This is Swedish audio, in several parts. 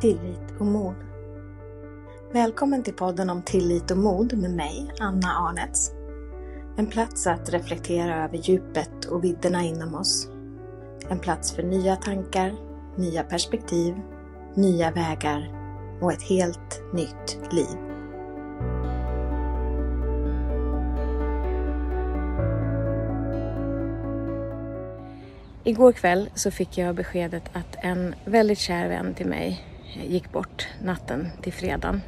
Tillit och mod. Välkommen till podden om tillit och mod med mig, Anna Arnets. En plats att reflektera över djupet och vidderna inom oss. En plats för nya tankar, nya perspektiv, nya vägar och ett helt nytt liv. Igår kväll så fick jag beskedet att en väldigt kär vän till mig gick bort natten till fredagen.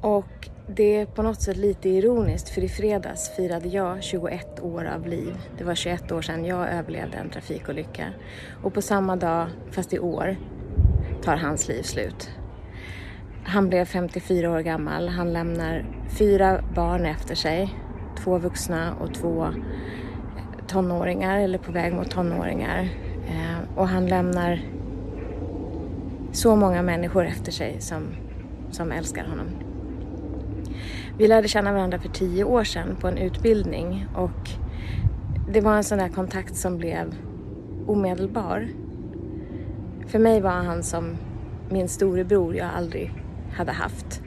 Och det är på något sätt lite ironiskt för i fredags firade jag 21 år av liv. Det var 21 år sedan jag överlevde en trafikolycka. Och på samma dag, fast i år, tar hans liv slut. Han blev 54 år gammal. Han lämnar fyra barn efter sig. Två vuxna och två eh, tonåringar eller på väg mot tonåringar. Eh, och han lämnar så många människor efter sig som, som älskar honom. Vi lärde känna varandra för tio år sedan på en utbildning och det var en sån där kontakt som blev omedelbar. För mig var han som min storebror jag aldrig hade haft.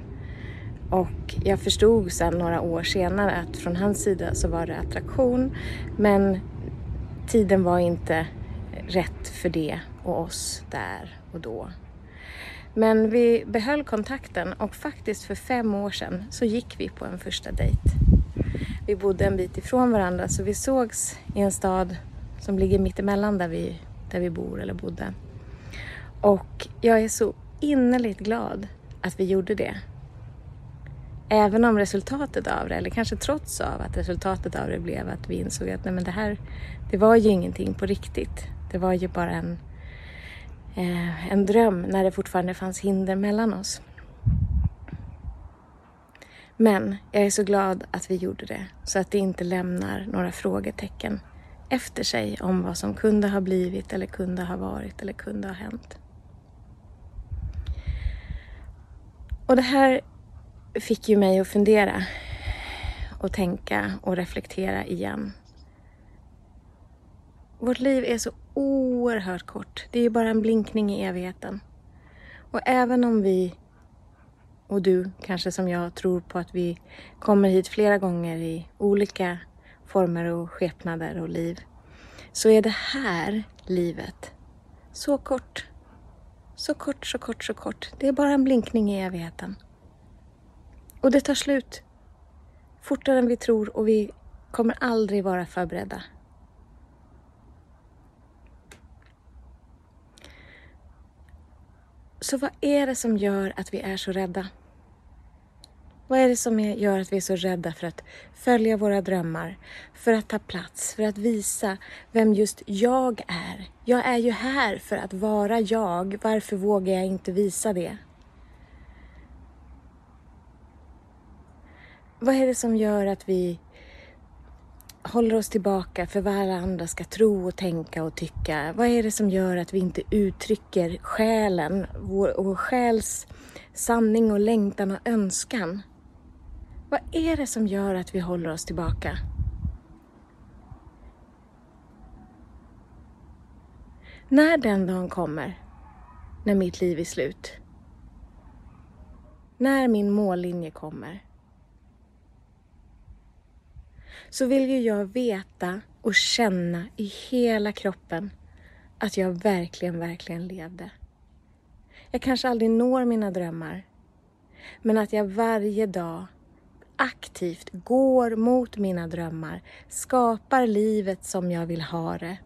Och jag förstod sen några år senare att från hans sida så var det attraktion men tiden var inte rätt för det och oss där och då. Men vi behöll kontakten och faktiskt för fem år sedan så gick vi på en första dejt. Vi bodde en bit ifrån varandra så vi sågs i en stad som ligger mittemellan där vi, där vi bor eller bodde. Och jag är så innerligt glad att vi gjorde det. Även om resultatet av det, eller kanske trots av att resultatet av det blev att vi insåg att nej men det här, det var ju ingenting på riktigt. Det var ju bara en, eh, en dröm när det fortfarande fanns hinder mellan oss. Men jag är så glad att vi gjorde det så att det inte lämnar några frågetecken efter sig om vad som kunde ha blivit eller kunde ha varit eller kunde ha hänt. Och det här fick ju mig att fundera och tänka och reflektera igen. Vårt liv är så oerhört kort. Det är ju bara en blinkning i evigheten. Och även om vi, och du kanske som jag, tror på att vi kommer hit flera gånger i olika former och skepnader och liv, så är det här livet så kort. Så kort, så kort, så kort. Det är bara en blinkning i evigheten. Och det tar slut. Fortare än vi tror och vi kommer aldrig vara förberedda. Så vad är det som gör att vi är så rädda? Vad är det som gör att vi är så rädda för att följa våra drömmar, för att ta plats, för att visa vem just jag är? Jag är ju här för att vara jag. Varför vågar jag inte visa det? Vad är det som gör att vi håller oss tillbaka för vad alla andra ska tro och tänka och tycka? Vad är det som gör att vi inte uttrycker själen, vår, vår själs sanning och längtan och önskan? Vad är det som gör att vi håller oss tillbaka? När den dagen kommer, när mitt liv är slut, när min mållinje kommer, så vill ju jag veta och känna i hela kroppen att jag verkligen, verkligen levde. Jag kanske aldrig når mina drömmar, men att jag varje dag aktivt går mot mina drömmar, skapar livet som jag vill ha det,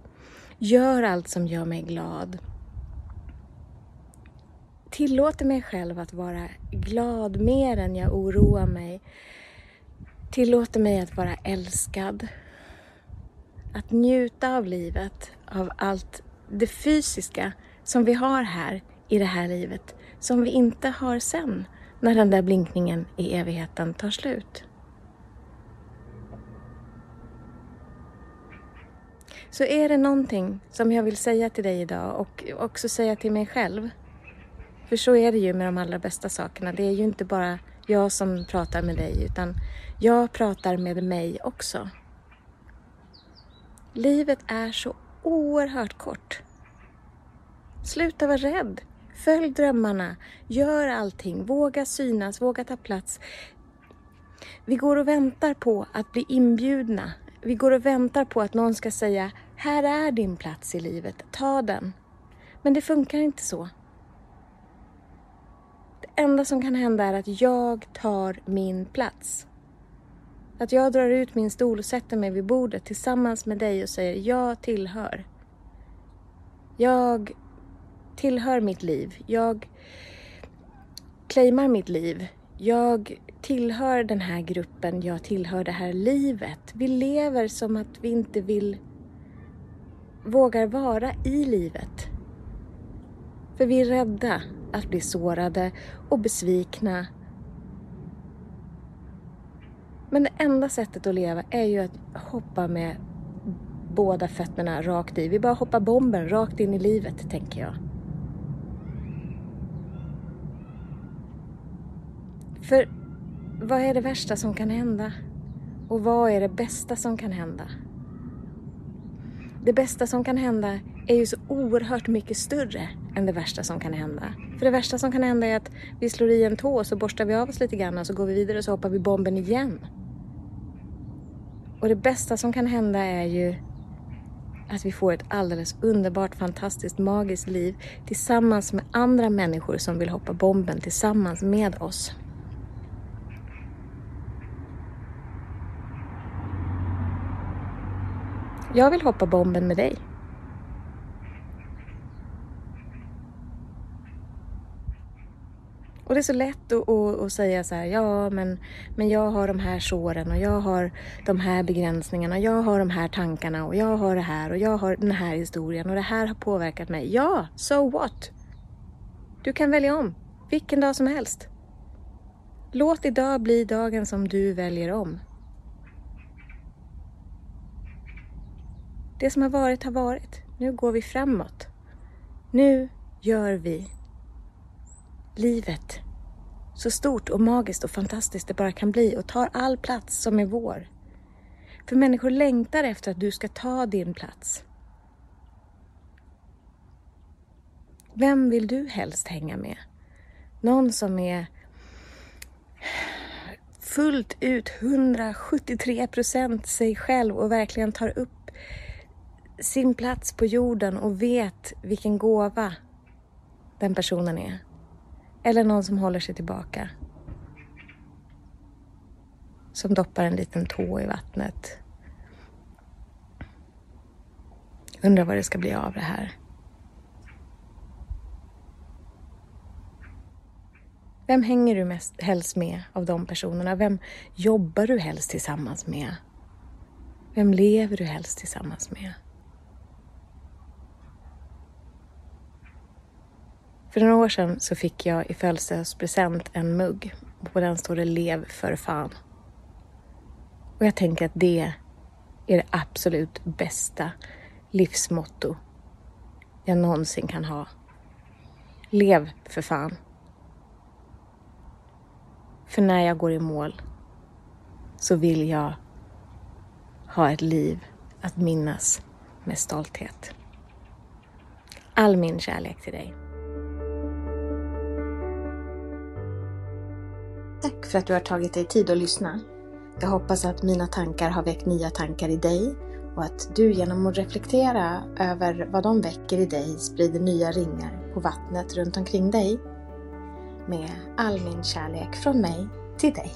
gör allt som gör mig glad. Tillåter mig själv att vara glad mer än jag oroar mig, Tillåter mig att vara älskad. Att njuta av livet, av allt det fysiska som vi har här i det här livet, som vi inte har sen när den där blinkningen i evigheten tar slut. Så är det någonting som jag vill säga till dig idag och också säga till mig själv. För så är det ju med de allra bästa sakerna. Det är ju inte bara jag som pratar med dig utan jag pratar med mig också. Livet är så oerhört kort. Sluta vara rädd Följ drömmarna, gör allting, våga synas, våga ta plats. Vi går och väntar på att bli inbjudna. Vi går och väntar på att någon ska säga här är din plats i livet, ta den. Men det funkar inte så. Det enda som kan hända är att jag tar min plats. Att jag drar ut min stol och sätter mig vid bordet tillsammans med dig och säger jag tillhör. Jag tillhör mitt liv. Jag claimar mitt liv. Jag tillhör den här gruppen. Jag tillhör det här livet. Vi lever som att vi inte vill vågar vara i livet. För vi är rädda att bli sårade och besvikna. Men det enda sättet att leva är ju att hoppa med båda fötterna rakt i. Vi bara hoppar bomben rakt in i livet, tänker jag. För vad är det värsta som kan hända? Och vad är det bästa som kan hända? Det bästa som kan hända är ju så oerhört mycket större än det värsta som kan hända. För det värsta som kan hända är att vi slår i en tå och så borstar vi av oss lite grann och så går vi vidare och så hoppar vi bomben igen. Och det bästa som kan hända är ju att vi får ett alldeles underbart, fantastiskt, magiskt liv tillsammans med andra människor som vill hoppa bomben tillsammans med oss. Jag vill hoppa bomben med dig. Det är så lätt att, att, att, säga så här, ja men, men jag har de här såren och jag har de här begränsningarna, och jag har de här tankarna och jag har det här och jag har den här historien och det här har påverkat mig. Ja, so what? Du kan välja om, vilken dag som helst. Låt idag bli dagen som du väljer om. Det som har varit har varit. Nu går vi framåt. Nu gör vi livet så stort och magiskt och fantastiskt det bara kan bli och tar all plats som är vår. För människor längtar efter att du ska ta din plats. Vem vill du helst hänga med? Någon som är fullt ut 173 procent sig själv och verkligen tar upp sin plats på jorden och vet vilken gåva den personen är. Eller någon som håller sig tillbaka. Som doppar en liten tå i vattnet. Undrar vad det ska bli av det här. Vem hänger du mest, helst med av de personerna? Vem jobbar du helst tillsammans med? Vem lever du helst tillsammans med? För några år sedan så fick jag i födelsedagspresent en mugg och på den står det Lev för fan. Och jag tänker att det är det absolut bästa livsmotto jag någonsin kan ha. Lev för fan. För när jag går i mål så vill jag ha ett liv att minnas med stolthet. All min kärlek till dig. Tack för att du har tagit dig tid att lyssna. Jag hoppas att mina tankar har väckt nya tankar i dig och att du genom att reflektera över vad de väcker i dig sprider nya ringar på vattnet runt omkring dig. Med all min kärlek från mig till dig.